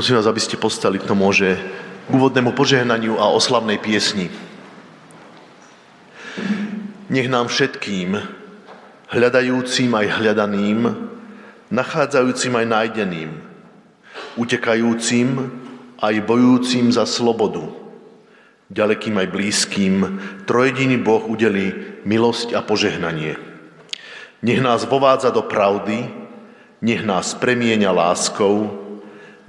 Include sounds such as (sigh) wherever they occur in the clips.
Prosím vás, aby ste postali k tomu, že úvodnému požehnaniu a oslavnej piesni. Nech nám všetkým, hľadajúcim aj hľadaným, nachádzajúcim aj nájdeným, utekajúcim aj bojúcim za slobodu, ďalekým aj blízkym, trojediný Boh udeli milosť a požehnanie. Nech nás vovádza do pravdy, nech nás premieňa láskou,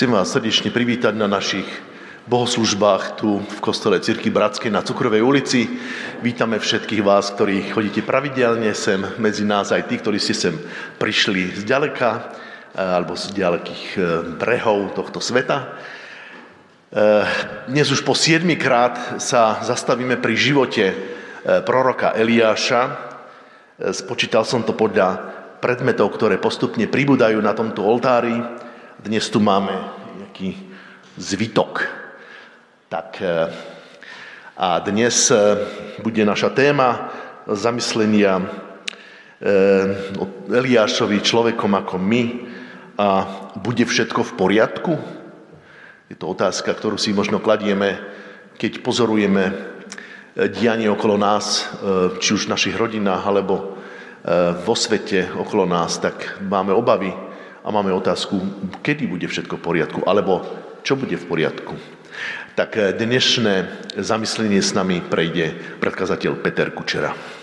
Chcem vás srdečne privítať na našich bohoslužbách tu v kostole Cirky Bratskej na Cukrovej ulici. Vítame všetkých vás, ktorí chodíte pravidelne sem medzi nás, aj tí, ktorí ste sem prišli z ďaleka eh, alebo z ďalekých eh, brehov tohto sveta. Eh, dnes už po siedmikrát sa zastavíme pri živote proroka Eliáša. Spočítal som to podľa predmetov, ktoré postupne pribúdajú na tomto oltári. Dnes tu máme nejaký zvytok. Tak a dnes bude naša téma zamyslenia o Eliášovi človekom ako my a bude všetko v poriadku? Je to otázka, ktorú si možno kladieme, keď pozorujeme dianie okolo nás, či už v našich rodinách, alebo vo svete okolo nás, tak máme obavy a máme otázku, kedy bude všetko v poriadku, alebo čo bude v poriadku. Tak dnešné zamyslenie s nami prejde predkazateľ Peter Kučera.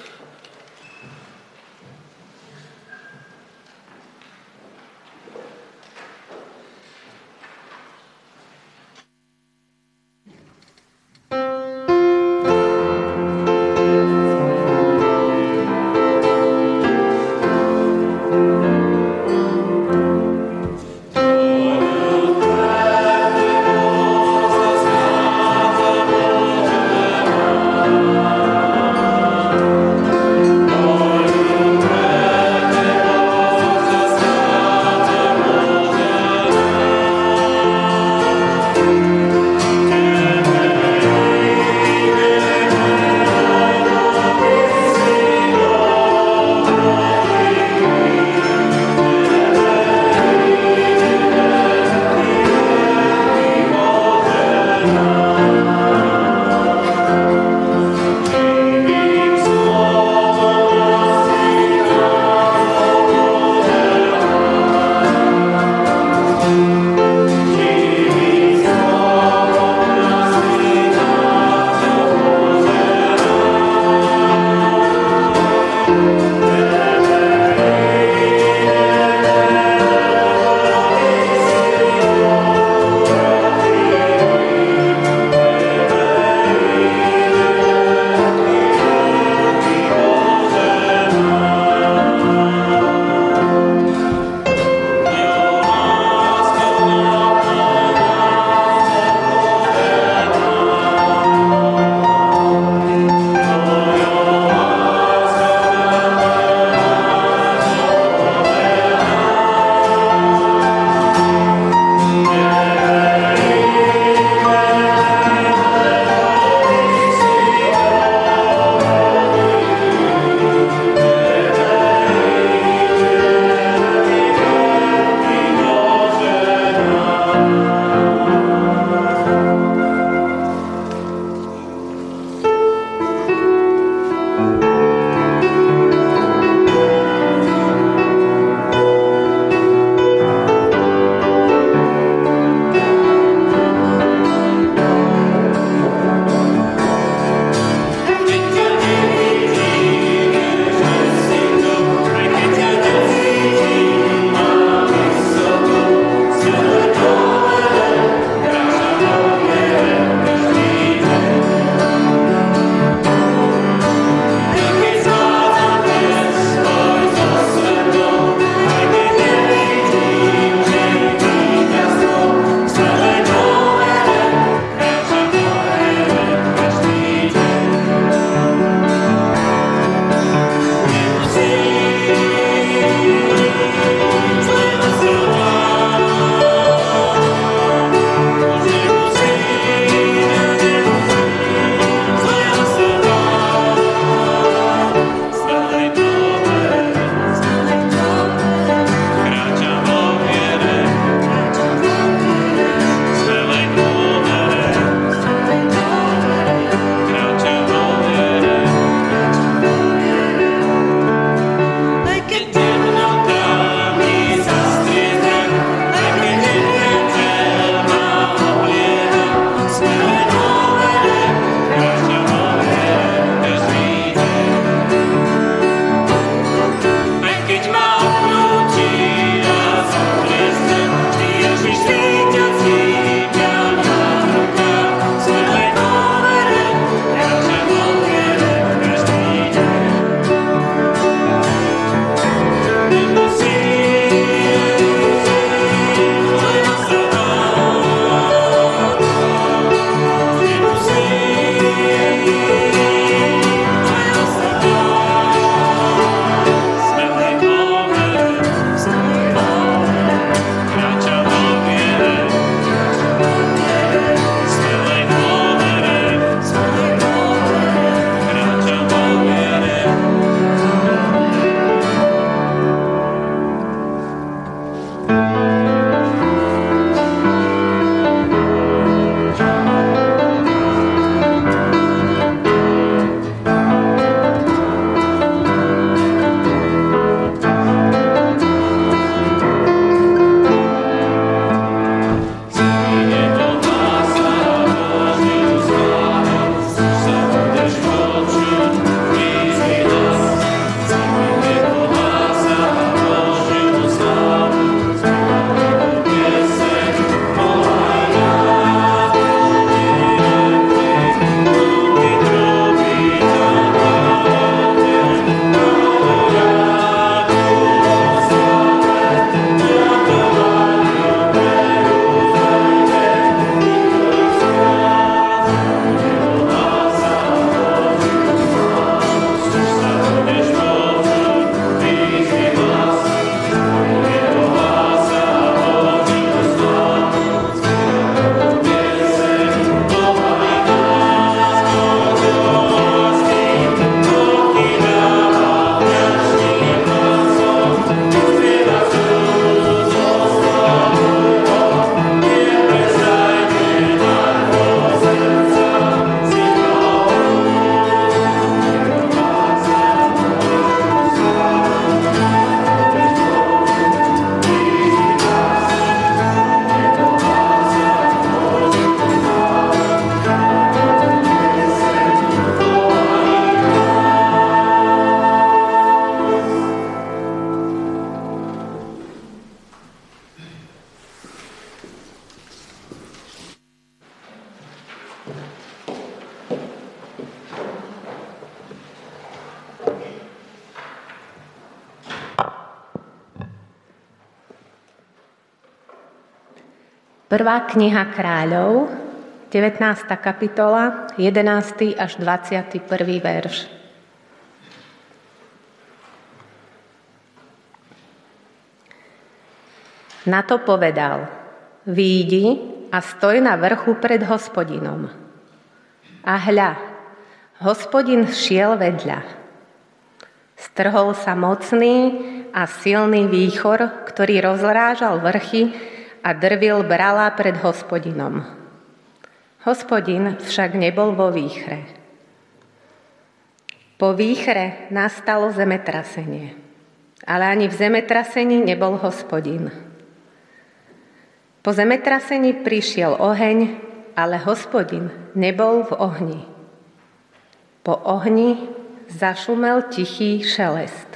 Prvá kniha kráľov, 19. kapitola, 11. až 21. verš. Na to povedal, výjdi a stoj na vrchu pred hospodinom. A hľa, hospodin šiel vedľa. Strhol sa mocný a silný výchor, ktorý rozrážal vrchy a drvil brala pred hospodinom. Hospodin však nebol vo výchre. Po výchre nastalo zemetrasenie, ale ani v zemetrasení nebol hospodin. Po zemetrasení prišiel oheň, ale hospodin nebol v ohni. Po ohni zašumel tichý šelest.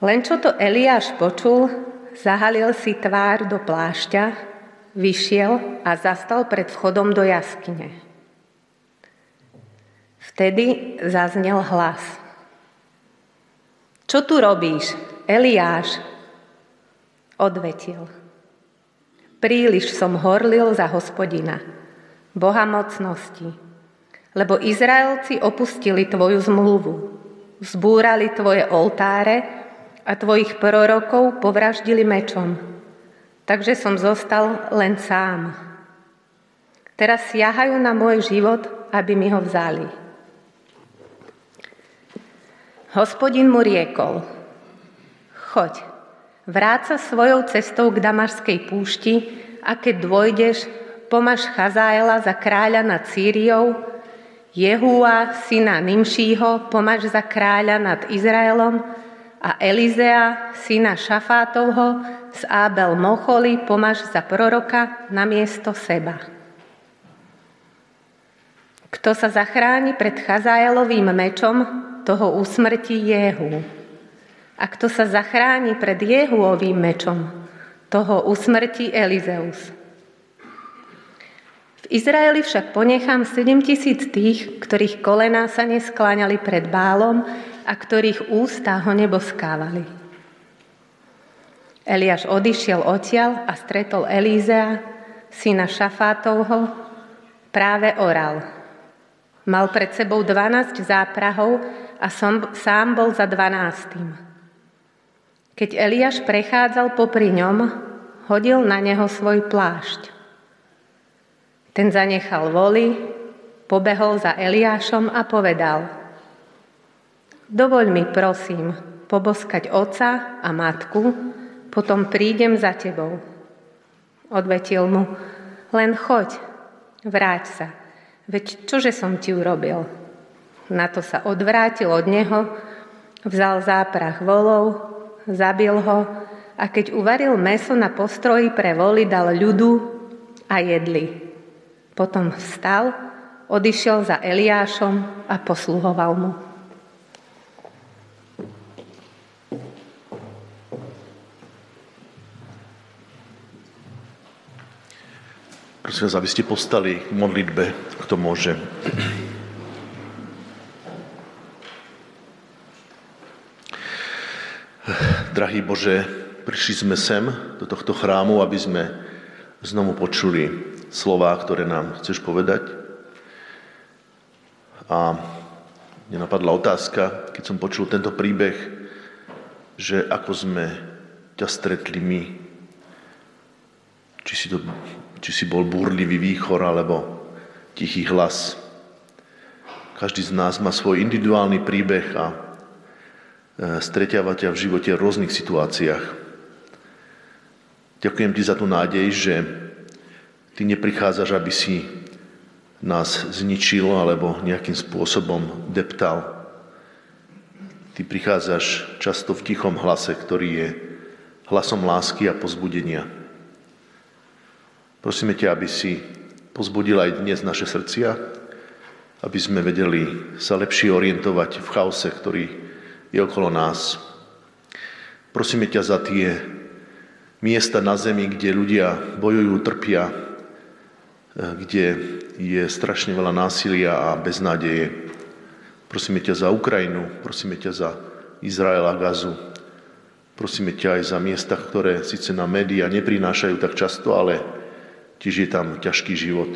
Len čo to Eliáš počul, zahalil si tvár do plášťa, vyšiel a zastal pred vchodom do jaskyne. Vtedy zaznel hlas. Čo tu robíš, Eliáš? Odvetil. Príliš som horlil za hospodina, Boha mocnosti, lebo Izraelci opustili tvoju zmluvu, zbúrali tvoje oltáre a tvojich prorokov povraždili mečom. Takže som zostal len sám. Teraz siahajú na môj život, aby mi ho vzali. Hospodin mu riekol, choď, vráť sa svojou cestou k Damašskej púšti a keď dôjdeš, pomaž Chazaela za kráľa nad Sýriou, Jehúa, syna Nimšího, pomaž za kráľa nad Izraelom a Elizea, syna Šafátovho, z Ábel Mocholi pomáš za proroka na miesto seba. Kto sa zachráni pred Chazaelovým mečom, toho usmrtí Jehu. A kto sa zachráni pred Jehuovým mečom, toho usmrtí Elizeus. V Izraeli však ponechám 7 tisíc tých, ktorých kolená sa neskláňali pred bálom a ktorých ústa ho neboskávali. Eliáš odišiel odtiaľ a stretol Elízea, syna Šafátovho, práve oral. Mal pred sebou 12 záprahov a som, sám bol za dvanástým. Keď Eliáš prechádzal popri ňom, hodil na neho svoj plášť. Ten zanechal voli, pobehol za Eliášom a povedal – Dovoľ mi, prosím, poboskať oca a matku, potom prídem za tebou. Odvetil mu, len choď, vráť sa, veď čože som ti urobil? Na to sa odvrátil od neho, vzal záprach volov, zabil ho a keď uvaril meso na postroji pre voli, dal ľudu a jedli. Potom vstal, odišiel za Eliášom a posluhoval mu. Prosím vás, aby ste postali k modlitbe, kto môže. Drahý Bože, prišli sme sem do tohto chrámu, aby sme znovu počuli slova, ktoré nám chceš povedať. A mne napadla otázka, keď som počul tento príbeh, že ako sme ťa stretli my, či si to či si bol búrlivý výchor alebo tichý hlas. Každý z nás má svoj individuálny príbeh a e, streťáva ťa v živote v rôznych situáciách. Ďakujem ti za tú nádej, že ty neprichádzaš, aby si nás zničil alebo nejakým spôsobom deptal. Ty prichádzaš často v tichom hlase, ktorý je hlasom lásky a pozbudenia. Prosíme ťa, aby si pozbudil aj dnes naše srdcia, aby sme vedeli sa lepšie orientovať v chaose, ktorý je okolo nás. Prosíme ťa za tie miesta na zemi, kde ľudia bojujú, trpia, kde je strašne veľa násilia a beznádeje. Prosíme ťa za Ukrajinu, prosíme ťa za Izrael a Gazu. Prosíme ťa aj za miesta, ktoré síce na médiá neprinášajú tak často, ale tiež je tam ťažký život.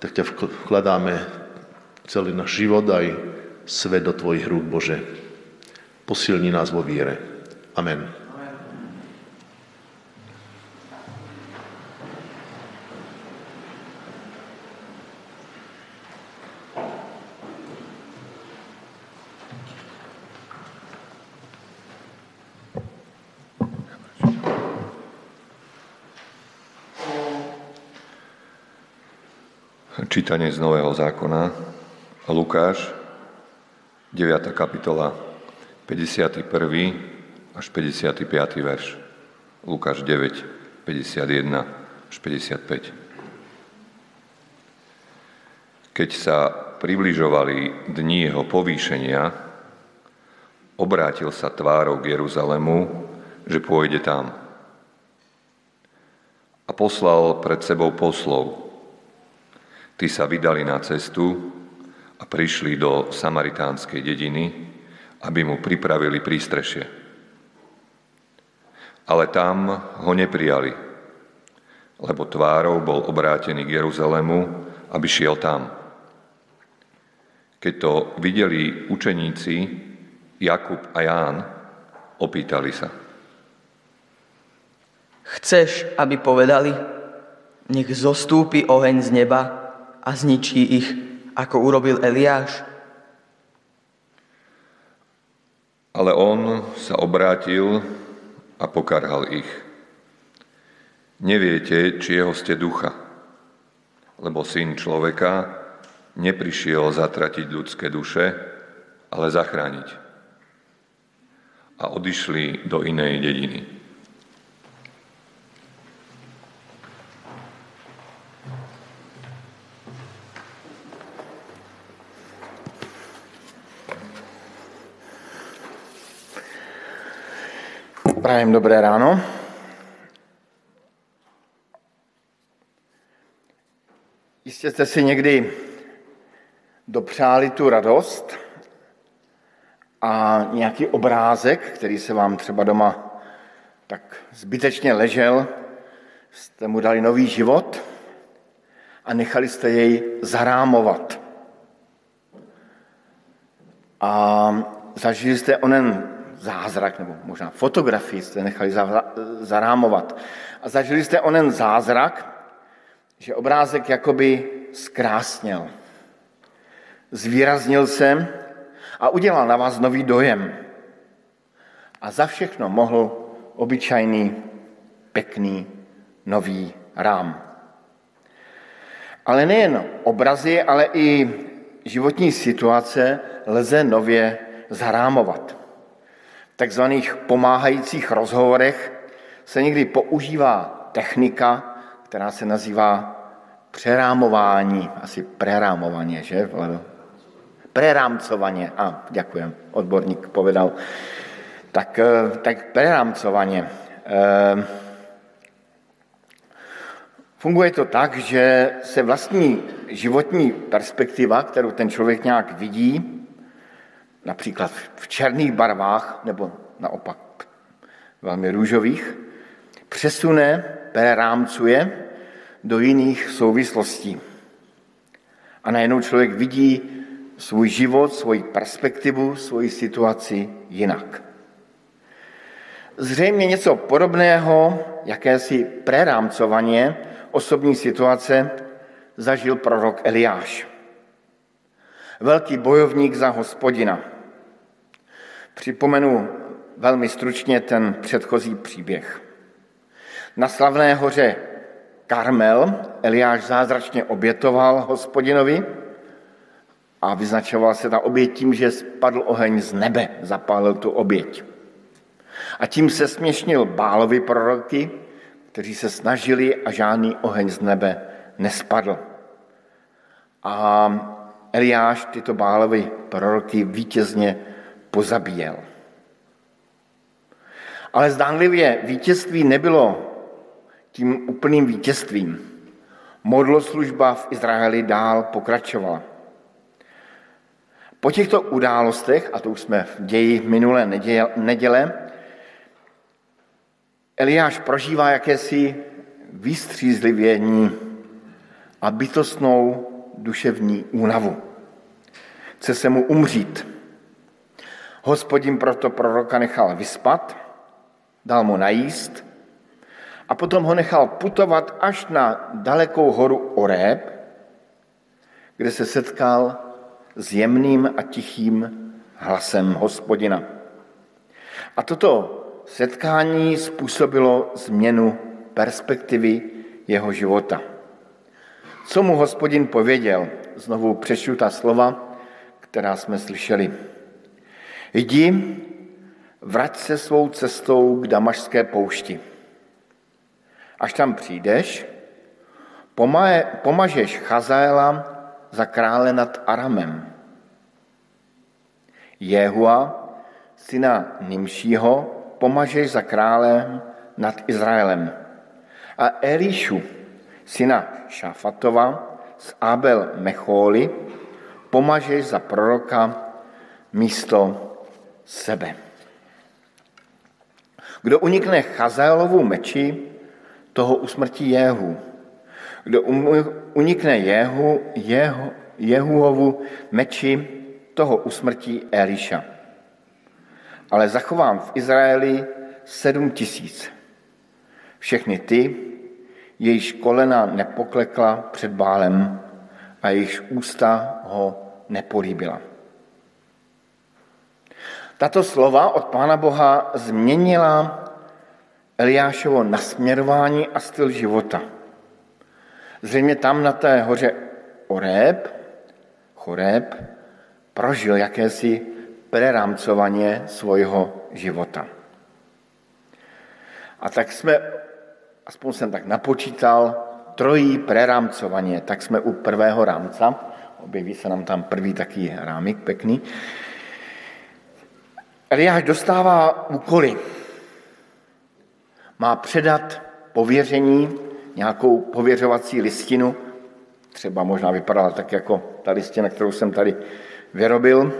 Tak ťa vkladáme celý náš život aj svet do Tvojich rúk, Bože. Posilni nás vo viere. Amen. Čítanie z Nového zákona. Lukáš, 9. kapitola, 51. až 55. verš. Lukáš 9, 51 až 55. Keď sa približovali dni jeho povýšenia, obrátil sa tvárou k Jeruzalemu, že pôjde tam. A poslal pred sebou poslov, Tí sa vydali na cestu a prišli do samaritánskej dediny, aby mu pripravili prístrešie. Ale tam ho neprijali, lebo tvárou bol obrátený k Jeruzalému, aby šiel tam. Keď to videli učeníci, Jakub a Ján, opýtali sa. Chceš, aby povedali, nech zostúpi oheň z neba a zničí ich, ako urobil Eliáš? Ale on sa obrátil a pokarhal ich. Neviete, či jeho ste ducha, lebo syn človeka neprišiel zatratiť ľudské duše, ale zachrániť. A odišli do inej dediny. Prajem dobré ráno. Jistě jste si někdy dopřáli tu radost a nějaký obrázek, který se vám třeba doma tak zbytečně ležel, jste mu dali nový život a nechali jste jej zarámovat. A zažili jste onen zázrak, nebo možná fotografii jste nechali zarámovat. A zažili jste onen zázrak, že obrázek jakoby zkrásněl. Zvýraznil se a udělal na vás nový dojem. A za všechno mohl obyčajný, pěkný, nový rám. Ale nejen obrazy, ale i životní situace lze nově zarámovat takzvaných pomáhajících rozhovorech se někdy používá technika, která se nazývá přerámování, asi prerámovaně, že? Prerámcovaně, a děkujem, odborník povedal. Tak, eh, tak prerámcovaně. Eh, funguje to tak, že se vlastní životní perspektiva, kterou ten člověk nějak vidí, například v černých barvách, nebo naopak velmi růžových, přesune, prerámcuje do jiných souvislostí. A najednou člověk vidí svůj život, svoji perspektivu, svoji situaci jinak. Zřejmě něco podobného, jakési prerámcovaně osobní situace zažil prorok Eliáš. Velký bojovník za hospodina – Připomenu velmi stručně ten předchozí příběh. Na slavné hoře Karmel Eliáš zázračně obětoval hospodinovi a vyznačoval se ta oběť tím, že spadl oheň z nebe, zapálil tu oběť. A tím se směšnil bálovi proroky, kteří se snažili a žádný oheň z nebe nespadl. A Eliáš tyto bálovi proroky vítězně pozabíjel. Ale zdánlivě vítězství nebylo tím úplným vítězstvím. Modloslužba v Izraeli dál pokračovala. Po těchto událostech, a to už jsme v ději minulé neděle, Eliáš prožívá jakési vystřízlivění a bytostnou duševní únavu. Chce se mu umřít. Hospodin proto proroka nechal vyspat, dal mu najíst a potom ho nechal putovat až na dalekou horu Oreb, kde se setkal s jemným a tichým hlasem hospodina. A toto setkání způsobilo změnu perspektivy jeho života. Co mu hospodin pověděl? Znovu přečtu ta slova, která jsme slyšeli. Jdi, vrať se svou cestou k Damašské poušti. Až tam přijdeš, pomažeš Chazaela za krále nad Aramem. Jehua, syna Nimšího, pomažeš za králem nad Izraelem. A Elišu, syna Šafatova z Abel Mechóly, pomažeš za proroka místo sebe. Kdo unikne Chazaelovu meči, toho usmrtí Jehu. Kdo unikne Jehu, Jehu, Jehuovu meči, toho usmrtí Eliša. Ale zachovám v Izraeli sedm tisíc. Všechny ty, jejíž kolena nepoklekla před bálem a jejíž ústa ho nepolíbila. Tato slova od Pána Boha změnila Eliášovo nasměrování a styl života. Zřejmě tam na té hoře Oreb, Choreb, prožil jakési prerámcovaně svojho života. A tak jsme, aspoň jsem tak napočítal, trojí prerámcovaně, tak jsme u prvého rámca, objeví se nám tam první taký rámik pekný. Eliáš dostává úkoly. Má předat pověření, nějakou pověřovací listinu, třeba možná vypadala tak jako ta listina, kterou jsem tady vyrobil,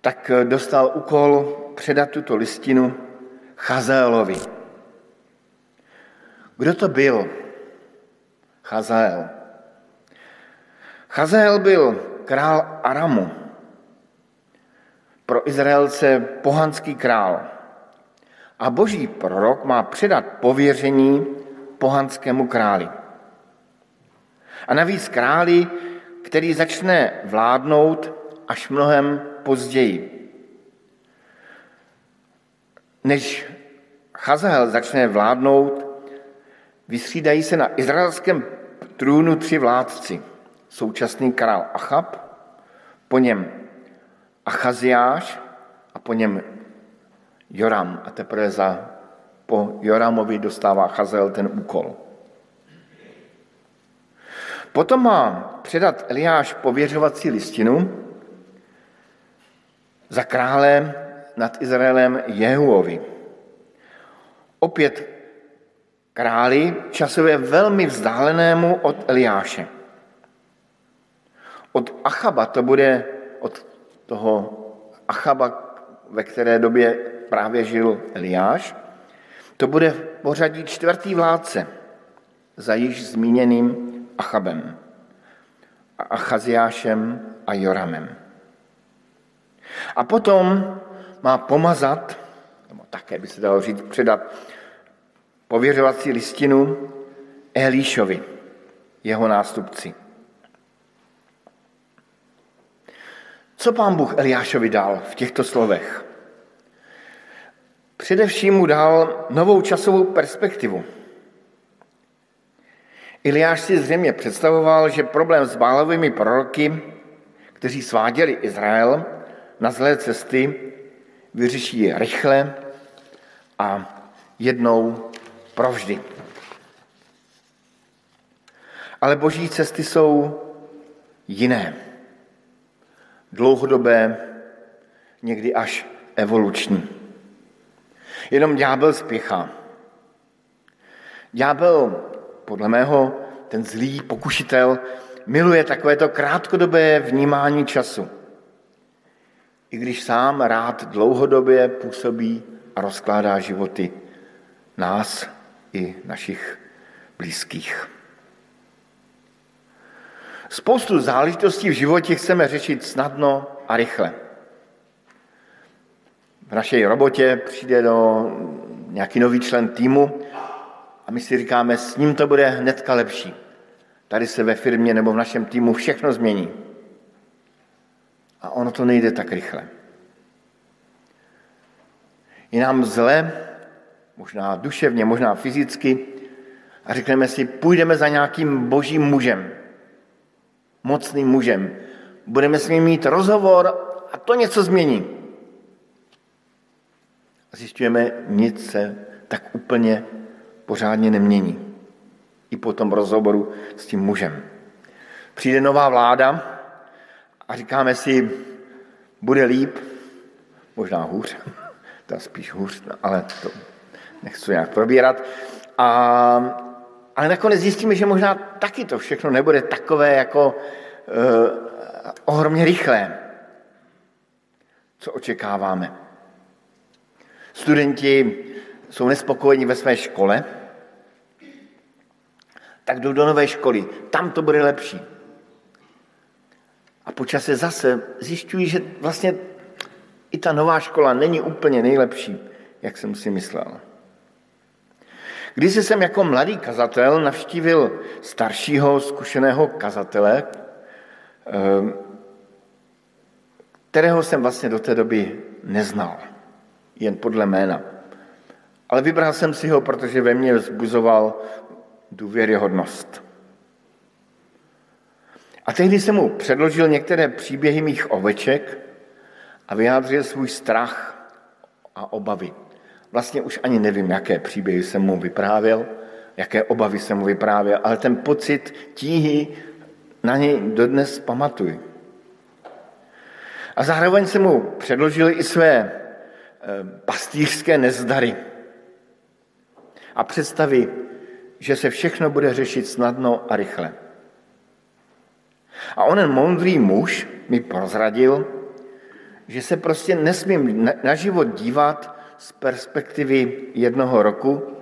tak dostal úkol předat tuto listinu Chazaelovi. Kdo to byl? Chazael. Chazael byl král Aramu. Pro Izraelce pohanský král. A boží prorok má předat pověření pohanskému králi. A navíc králi, který začne vládnout až mnohem později. Než Chazael začne vládnout, vystřídají se na izraelském trůnu tři vládci. Současný král Achab, po něm Achaziáš a po něm Joram. A teprve za, po Joramovi dostává Chazael ten úkol. Potom má předat Eliáš pověřovací listinu za králem nad Izraelem Jehuovi. Opět králi časově velmi vzdálenému od Eliáše. Od Achaba to bude, toho Achaba, ve které době právě žil Eliáš, to bude v pořadí čtvrtý vládce za již zmíněným Achabem, Achaziášem a Joramem. A potom má pomazat, nebo také by se dalo říct, předat pověřovací listinu Elíšovi, jeho nástupci. Co pán Bůh Eliášovi dal v těchto slovech? Především mu dal novou časovou perspektivu. Iliáš si zřejmě představoval, že problém s bálovými proroky, kteří sváděli Izrael na zlé cesty, vyřeší rychle a jednou provždy. Ale boží cesty jsou jiné. Dlouhodobé, někdy až evoluční. Jenom ďábel spěchá. Ďábel podle mého ten zlý pokušitel, miluje takovéto krátkodobé vnímání času. I když sám rád dlouhodobě působí a rozkládá životy nás i našich blízkých. Spoustu záležitostí v životě chceme řešit snadno a rychle. V naší robotě přijde do nějaký nový člen týmu a my si říkáme, s ním to bude hnedka lepší. Tady se ve firmě nebo v našem týmu všechno změní. A ono to nejde tak rychle. Je nám zle, možná duševně, možná fyzicky, a řekneme si, půjdeme za nějakým božím mužem, mocným mužem. Budeme s ním mít rozhovor a to něco změní. A zjišťujeme, nic se tak úplně pořádně nemění. I po tom rozhovoru s tím mužem. Přijde nová vláda a říkáme si, bude líp, možná hůř, (laughs) to spíš hůř, ale to nechci nějak probírat. A, ale nakonec zjistíme, že možná taky to všechno nebude takové jako eh, ohromně rychlé, co očekáváme. Studenti jsou nespokojení ve své škole, tak jdou do nové školy. Tam to bude lepší. A po čase zase zjišťují, že vlastně i ta nová škola není úplně nejlepší, jak jsem si myslel. Když jsem jako mladý kazatel navštívil staršího zkušeného kazatele, ehm, kterého jsem vlastně do té doby neznal, jen podle jména. Ale vybral jsem si ho, protože ve mně vzbuzoval důvěryhodnost. A tehdy jsem mu předložil některé příběhy mých oveček a vyjádřil svůj strach a obavy. Vlastně už ani nevím, jaké příběhy jsem mu vyprávěl, jaké obavy jsem mu vyprávěl, ale ten pocit tíhy na něj dodnes pamatuji. A zároveň jsem mu předložil i své eh, pastýřské nezdary a představy, že se všechno bude řešit snadno a rychle. A onen moudrý muž mi prozradil, že se prostě nesmím na život dívat z perspektivy jednoho roku,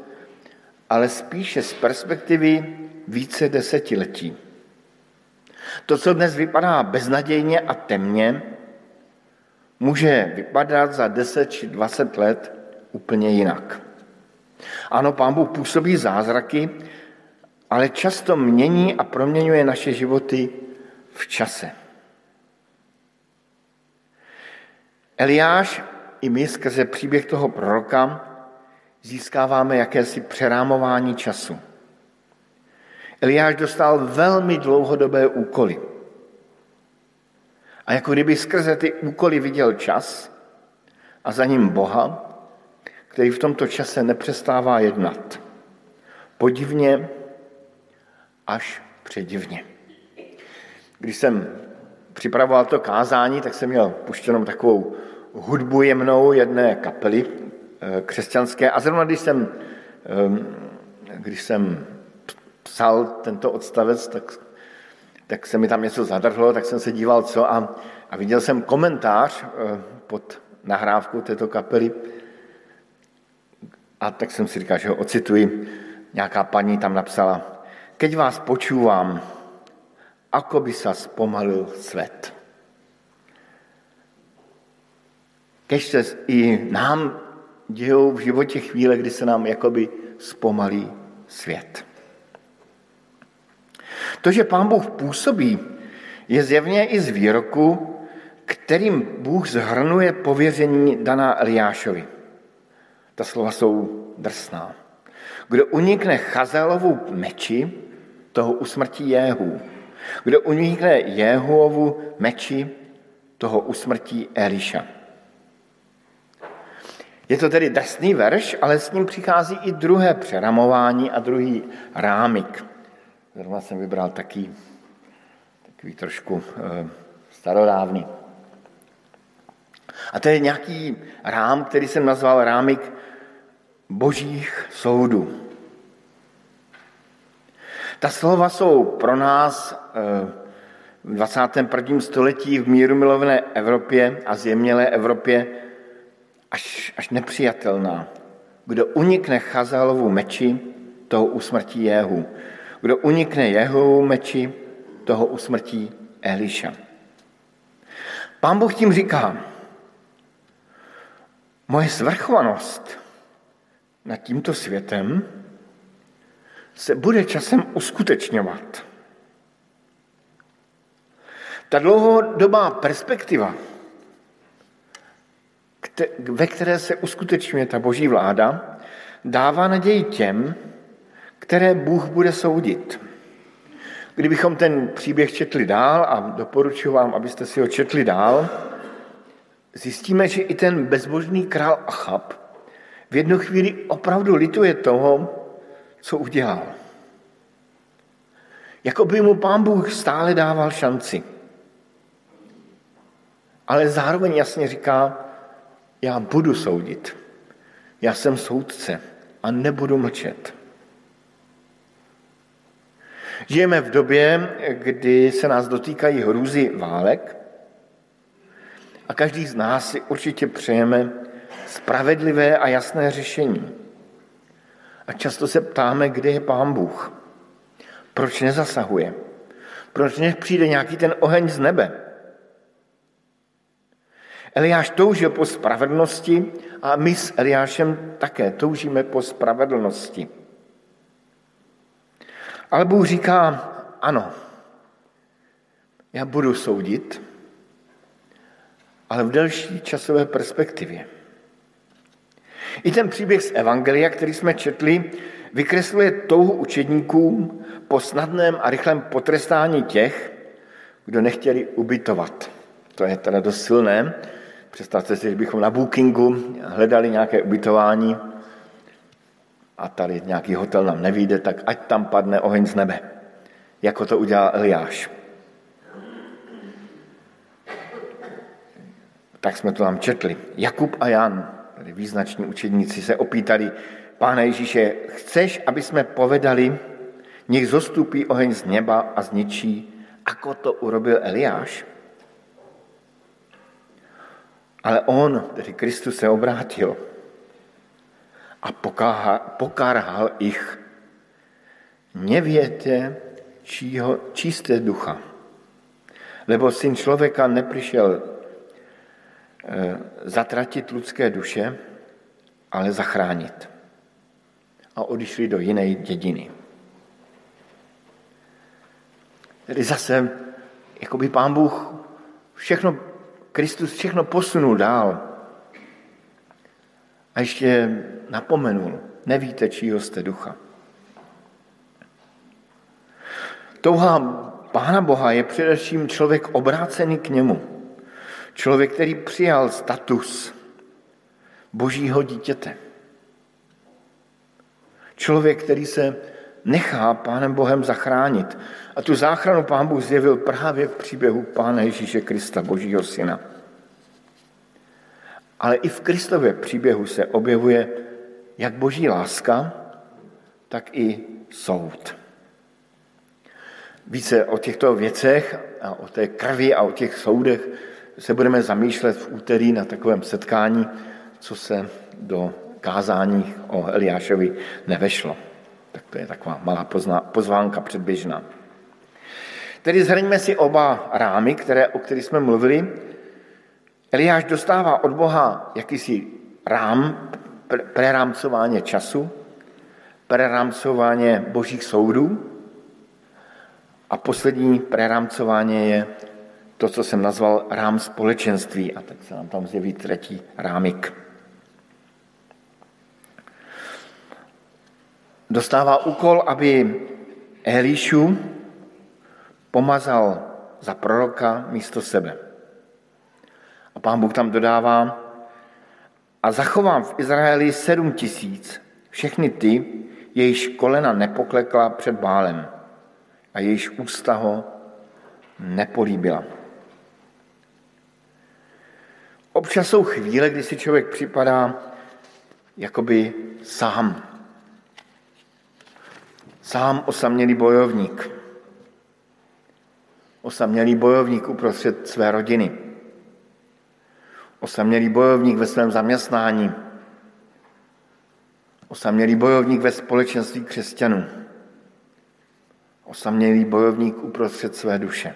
ale spíše z perspektivy více desetiletí. To, co dnes vypadá beznadějně a temně, může vypadat za 10 či 20 let úplně jinak. Ano, Pán Bůh působí zázraky, ale často mění a proměňuje naše životy v čase. Eliáš i my skrze příběh toho proroka získáváme jakési přerámování času. Eliáš dostal velmi dlouhodobé úkoly. A jako kdyby skrze ty úkoly viděl čas a za ním Boha, který v tomto čase nepřestává jednat. Podivně až předivně. Když jsem připravoval to kázání, tak jsem měl puštěnou takovou hudbu jemnou jedné kapely eh, křesťanské a zrovna když jsem, ehm, když jsem psal tento odstavec, tak, tak se mi tam něco zadrhlo, tak jsem se díval, co a, a viděl jsem komentář eh, pod nahrávkou této kapely a tak jsem si říkal, že ho ocituji. Nějaká paní tam napsala, keď vás počúvam, ako by sa spomalil svět. Kež se i nám dějou v životě chvíle, kdy se nám jakoby zpomalí svět. To, že Pán Bůh působí, je zjevně i z výroku, kterým Bůh zhrnuje pověření daná Eliášovi. Ta slova jsou drsná. Kdo unikne Chazelovu meči, toho usmrtí Jéhu. Kdo unikne Jéhuovu meči, toho usmrtí Eliša. Je to tedy drsný verš, ale s ním přichází i druhé přeramování a druhý rámik. Zrovna jsem vybral taký, takový trošku e, starodávný. A to je nějaký rám, který jsem nazval rámik božích soudů. Ta slova jsou pro nás eh, v 21. století v míru milovné Evropě a zjemnělé Evropě až, až nepřijatelná. Kdo unikne Chazalovu meči, toho usmrtí Jehu. Kdo unikne Jehovu meči, toho usmrtí Eliša. Pán Bůh tím říká, moje svrchovanost nad tímto světem se bude časem uskutečňovat. Ta dlouhodobá perspektiva, ve které se uskutečňuje ta boží vláda, dává naději těm, které Bůh bude soudit. Kdybychom ten příběh četli dál, a doporučuji vám, abyste si ho četli dál, zjistíme, že i ten bezbožný král Achab v jednu chvíli opravdu lituje toho, co udělal. Jako by mu pán Bůh stále dával šanci. Ale zároveň jasně říká, já budu soudit. Já jsem soudce a nebudu mlčet. Žijeme v době, kdy se nás dotýkají hrůzy válek a každý z nás si určitě přejeme spravedlivé a jasné řešení. A často se ptáme, kde je Pán Bůh. Proč nezasahuje? Proč nepřijde nějaký ten oheň z nebe? Eliáš toužil po spravedlnosti a my s Eliášem také toužíme po spravedlnosti. Ale Bůh říká, ano, já budu soudit, ale v delší časové perspektivě. I ten příběh z Evangelia, který jsme četli, vykresluje touhu učedníkům po snadném a rychlém potrestání těch, kdo nechtěli ubytovat. To je teda dost silné. Představte si, že bychom na Bookingu hledali nějaké ubytování a tady nějaký hotel nám nevíde, tak ať tam padne oheň z nebe, jako to udělal Eliáš. Tak jsme to tam četli. Jakub a Jan, tady význační učedníci, se opýtali, Páne Ježíše, chceš, aby jsme povedali, nech zostupí oheň z neba a zničí, ako to urobil Eliáš? Ale on, tedy Kristus, se obrátil a pokárhal ich. Nevěte čího, čisté ducha, lebo syn člověka nepřišel e, zatratit lidské duše, ale zachránit. A odišli do jiné dědiny. Tedy zase, jako by pán Bůh všechno, Kristus všechno posunul dál. A ještě napomenul, nevíte, čího jste ducha. Touha Pána Boha je především člověk obrácený k němu. Člověk, který přijal status božího dítěte. Člověk, který se nechá Pánem Bohem zachránit. A tu záchranu Pán Bůh zjevil právě v příběhu Pána Ježíše Krista, Božího Syna. Ale i v Kristově příběhu se objevuje jak boží láska, tak i soud. Více o těchto věcech a o té krvi a o těch soudech se budeme zamýšlet v úterý na takovém setkání, co se do kázání o Eliášovi nevešlo. Tak to je taková malá pozvánka předběžná. Tedy zhrňme si oba rámy, které, o kterých jsme mluvili. Eliáš dostává od Boha jakýsi rám prerámcování času, prerámcování božích soudů a poslední prerámcování je to, co jsem nazval rám společenství. A teď se nám tam zjeví třetí rámik. Dostává úkol, aby Elišu pomazal za proroka místo sebe. A pán Bůh tam dodává, a zachovám v Izraeli sedm tisíc, všechny ty, jejíž kolena nepoklekla před bálem a jejíž ústa ho nepolíbila. Občas jsou chvíle, kdy si člověk připadá jakoby sám. Sám osamělý bojovník. Osamělý bojovník uprostřed své rodiny. Osamělý bojovník ve svém zaměstnání. Osamělý bojovník ve společenství křesťanů. Osamělý bojovník uprostřed své duše.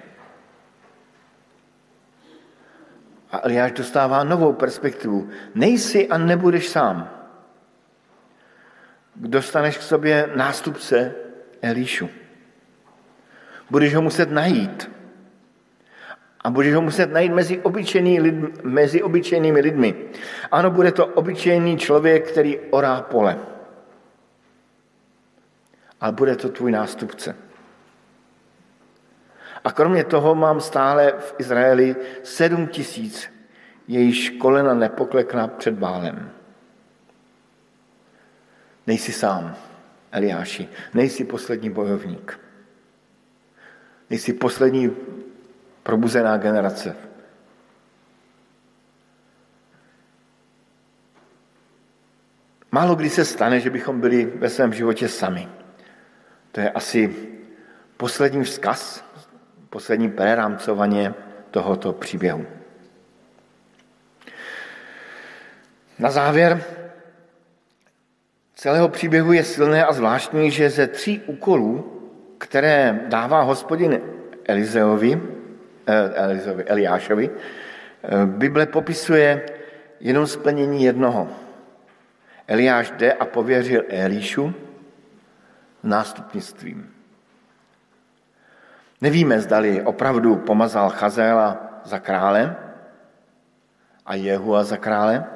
A Eliáš dostává novou perspektivu. Nejsi a nebudeš sám. Dostaneš k sobě nástupce Elíšu. Budeš ho muset najít. A budeš ho muset najít mezi, obyčejný lid, mezi obyčejnými lidmi. Ano, bude to obyčejný člověk, který orá pole. Ale bude to tvůj nástupce. A kromě toho mám stále v Izraeli sedm tisíc, jejíž kolena nepoklekla před bálem. Nejsi sám, Eliáši, nejsi poslední bojovník. Nejsi poslední probuzená generace. Málo kdy se stane, že bychom byli ve svém životě sami. To je asi poslední vzkaz, poslední prerámcovaně tohoto příběhu. Na závěr celého příběhu je silné a zvláštní, že ze tří úkolů, které dává hospodin Elizeovi, eh, Elizeovi Eliášovi, eh, Bible popisuje jenom splnění jednoho. Eliáš jde a pověřil Elíšu nástupnictvím. Nevíme, zdali opravdu pomazal Chazéla za krále a Jehua za krále,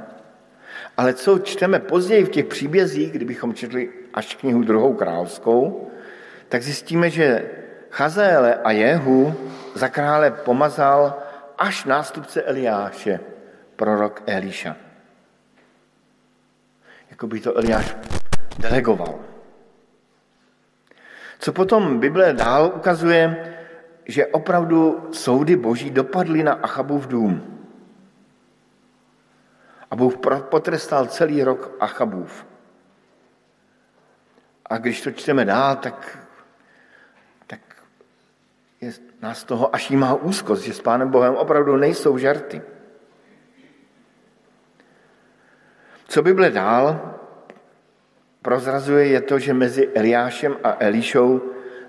ale co čteme později v těch příbězích, kdybychom četli až knihu druhou královskou, tak zjistíme, že Chazéle a Jehu za krále pomazal až nástupce Eliáše, prorok Eliša. Jako by to Eliáš delegoval. Co potom Bible dál ukazuje, že opravdu soudy boží dopadly na Achabův dům. A Bůh potrestal celý rok Achabův. A když to čteme dál, tak, tak je nás toho až jí má úzkost, že s Pánem Bohem opravdu nejsou žarty. Co Bible dál prozrazuje, je to, že mezi Eliášem a Elišou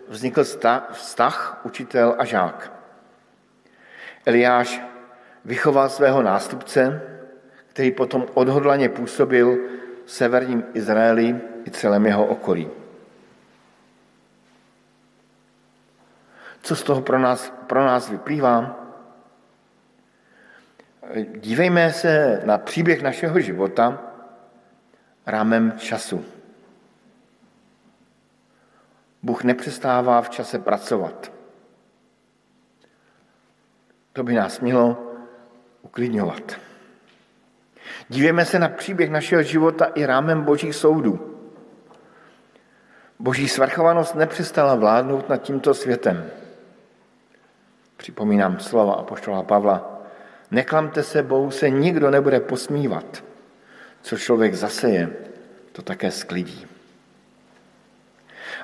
vznikl vztah učitel a žák. Eliáš vychoval svého nástupce, který potom odhodlaně působil v severním Izraeli i celém jeho okolí. Co z toho pro nás, pro nás vyplývá? Dívejme se na příběh našeho života rámem času. Bůh nepřestává v čase pracovat. To by nás mělo uklidňovat. Dívejme se na příběh našeho života i rámem božích soudů. Boží svrchovanost nepřestala vládnout nad tímto světem. Připomínám slova apoštola Pavla. Neklamte se, Bohu se nikdo nebude posmívat. Co člověk zaseje, to také sklidí.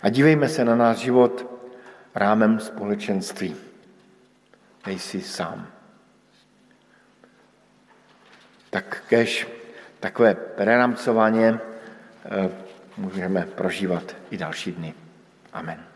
A dívejme se na náš život rámem společenství. Nejsi sám. Tak kež takové preramcování eh, můžeme prožívat i další dny. Amen.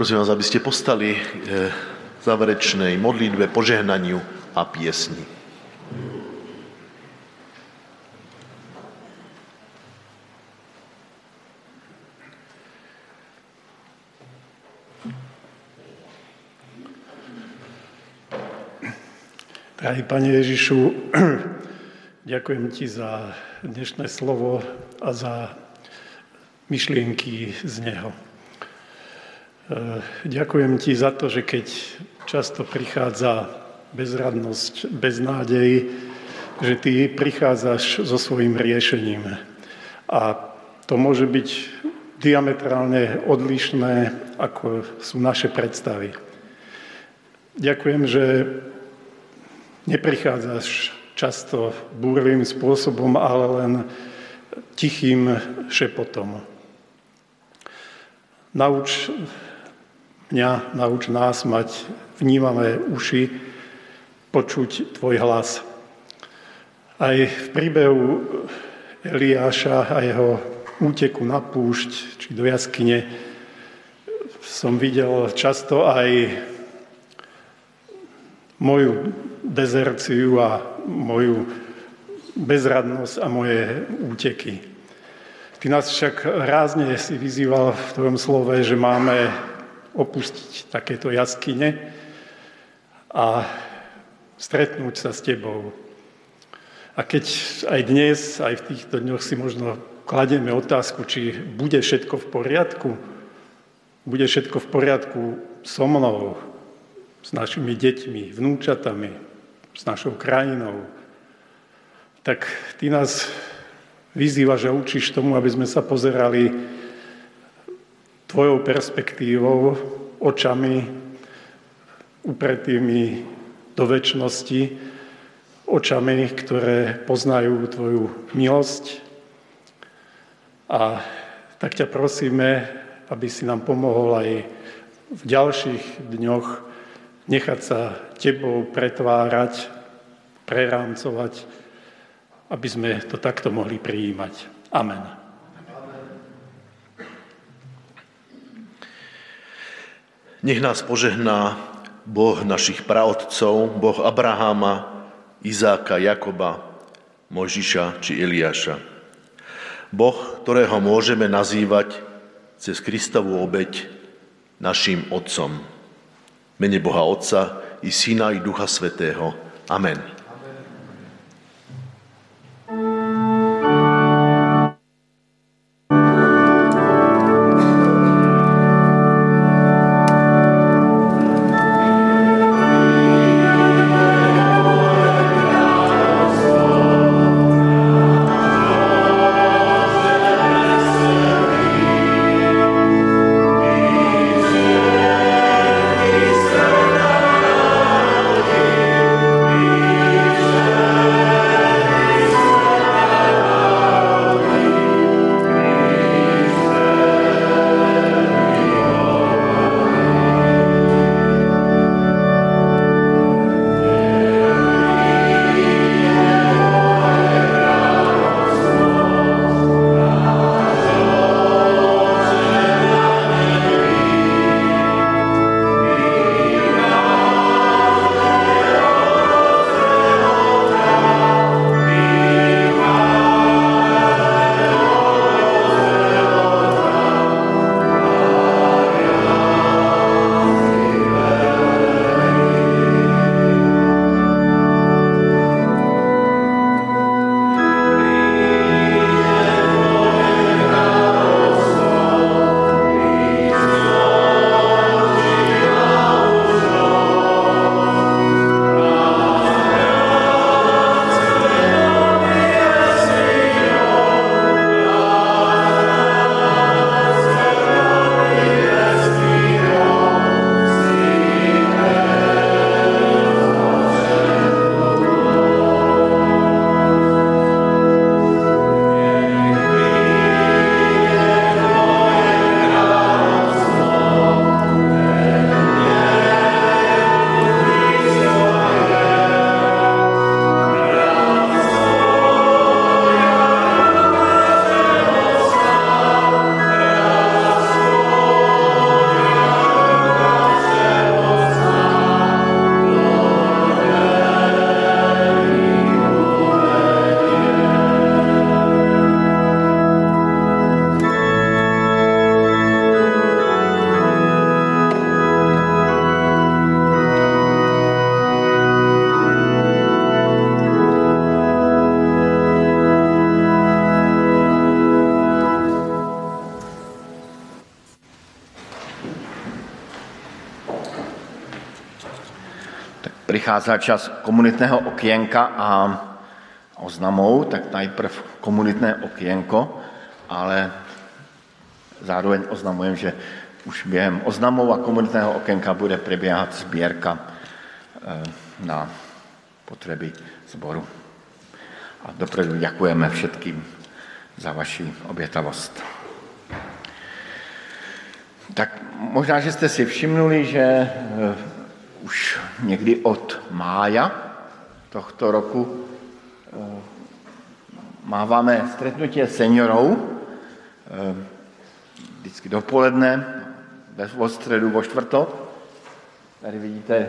Prosím vás, aby ste postali v záverečnej modlitbe, požehnaniu a piesni. Drahý Pane Ježišu, ďakujem (clears throat) Ti za dnešné slovo a za myšlienky z neho. E, ďakujem Ti za to, že keď často prichádza bezradnosť, beznádej, že Ty prichádzaš so svojím riešením. A to môže byť diametrálne odlišné, ako sú naše predstavy. Ďakujem, že neprichádzaš často búrlivým spôsobom, ale len tichým šepotom. Nauč mňa, nauč nás mať vnímavé uši, počuť tvoj hlas. Aj v príbehu Eliáša a jeho úteku na púšť či do jaskyne som videl často aj moju dezerciu a moju bezradnosť a moje úteky. Ty nás však rázne si vyzýval v tvojom slove, že máme opustiť takéto jaskyne a stretnúť sa s tebou. A keď aj dnes, aj v týchto dňoch si možno kladieme otázku, či bude všetko v poriadku, bude všetko v poriadku so mnou, s našimi deťmi, vnúčatami, s našou krajinou, tak ty nás vyzývaš a učíš tomu, aby sme sa pozerali tvojou perspektívou, očami upretými do väčšnosti, očami, ktoré poznajú tvoju milosť. A tak ťa prosíme, aby si nám pomohol aj v ďalších dňoch nechať sa tebou pretvárať, prerámcovať, aby sme to takto mohli prijímať. Amen. Nech nás požehná Boh našich praotcov, Boh Abraháma, Izáka, Jakoba, Mojžiša či Eliáša. Boh, ktorého môžeme nazývať cez Kristovú obeď našim Otcom mene Boha Otca i Syna i Ducha Svetého. Amen. Přicházel čas komunitného okienka a oznamou, tak najprv komunitné okienko, ale zároveň oznamujem, že už během oznamou a komunitného okénka bude probíhat sbírka eh, na potřeby sboru. A dopredu děkujeme všetkým za vaši obětavost. Tak možná, že jste si všimnuli, že eh, už někdy od mája tohto roku eh, máváme stretnutie seniorov, vždycky dopoledne, ve středu, vo čtvrtok. Tady vidíte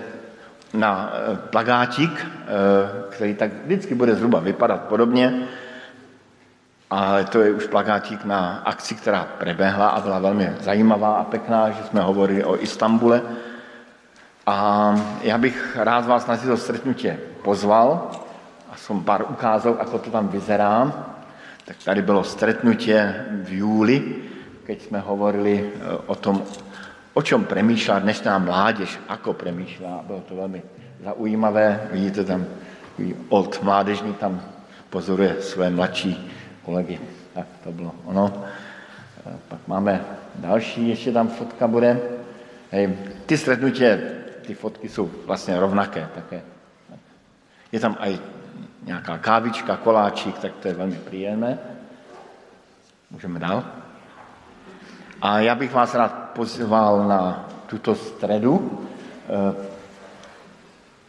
na eh, plagátík, eh, který tak vždycky bude zhruba vypadat podobně, ale to je už plagátík na akci, která prebehla a byla velmi zajímavá a pěkná, že jsme hovorili o Istambule. A já bych rád vás na tyto stretnutě pozval a jsem pár ukázal, ako to tam vyzerá. Tak tady bylo stretnutě v júli, keď jsme hovorili eh, o tom, o čom premýšľa dnešná mládež, ako premýšľa. Bylo to velmi zaujímavé. Vidíte tam, old mládežník tam pozoruje své mladší kolegy. Tak to bylo ono. Eh, pak máme další, ještě tam fotka bude. Hej, ty stretnutě, ty fotky jsou vlastně rovnaké také. Je tam aj nějaká kávička, koláčík, tak to je velmi příjemné. Můžeme dál. A já bych vás rád pozval na tuto středu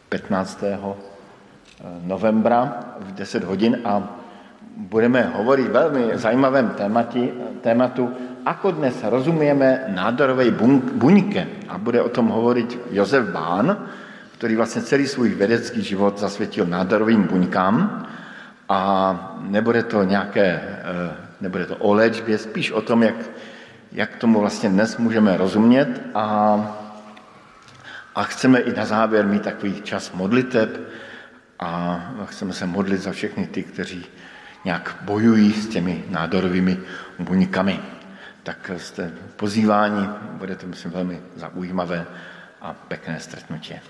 15. Eh, novembra v 10 hodin a budeme hovorit velmi zajímavém témati, tématu, ako dnes rozumíme nádorovej buňke. A bude o tom hovorit Josef Bán, který vlastně celý svůj vědecký život zasvětil nádorovým buňkám a nebude to nějaké, eh, nebude to o léčbě, spíš o tom, jak jak tomu vlastně dnes můžeme rozumět a, a chceme i na závěr mít takový čas modliteb a chceme se modlit za všechny ty, kteří nějak bojují s těmi nádorovými buňkami. Tak jste pozýváni, bude to, myslím, velmi zaujímavé a pekné stretnutie.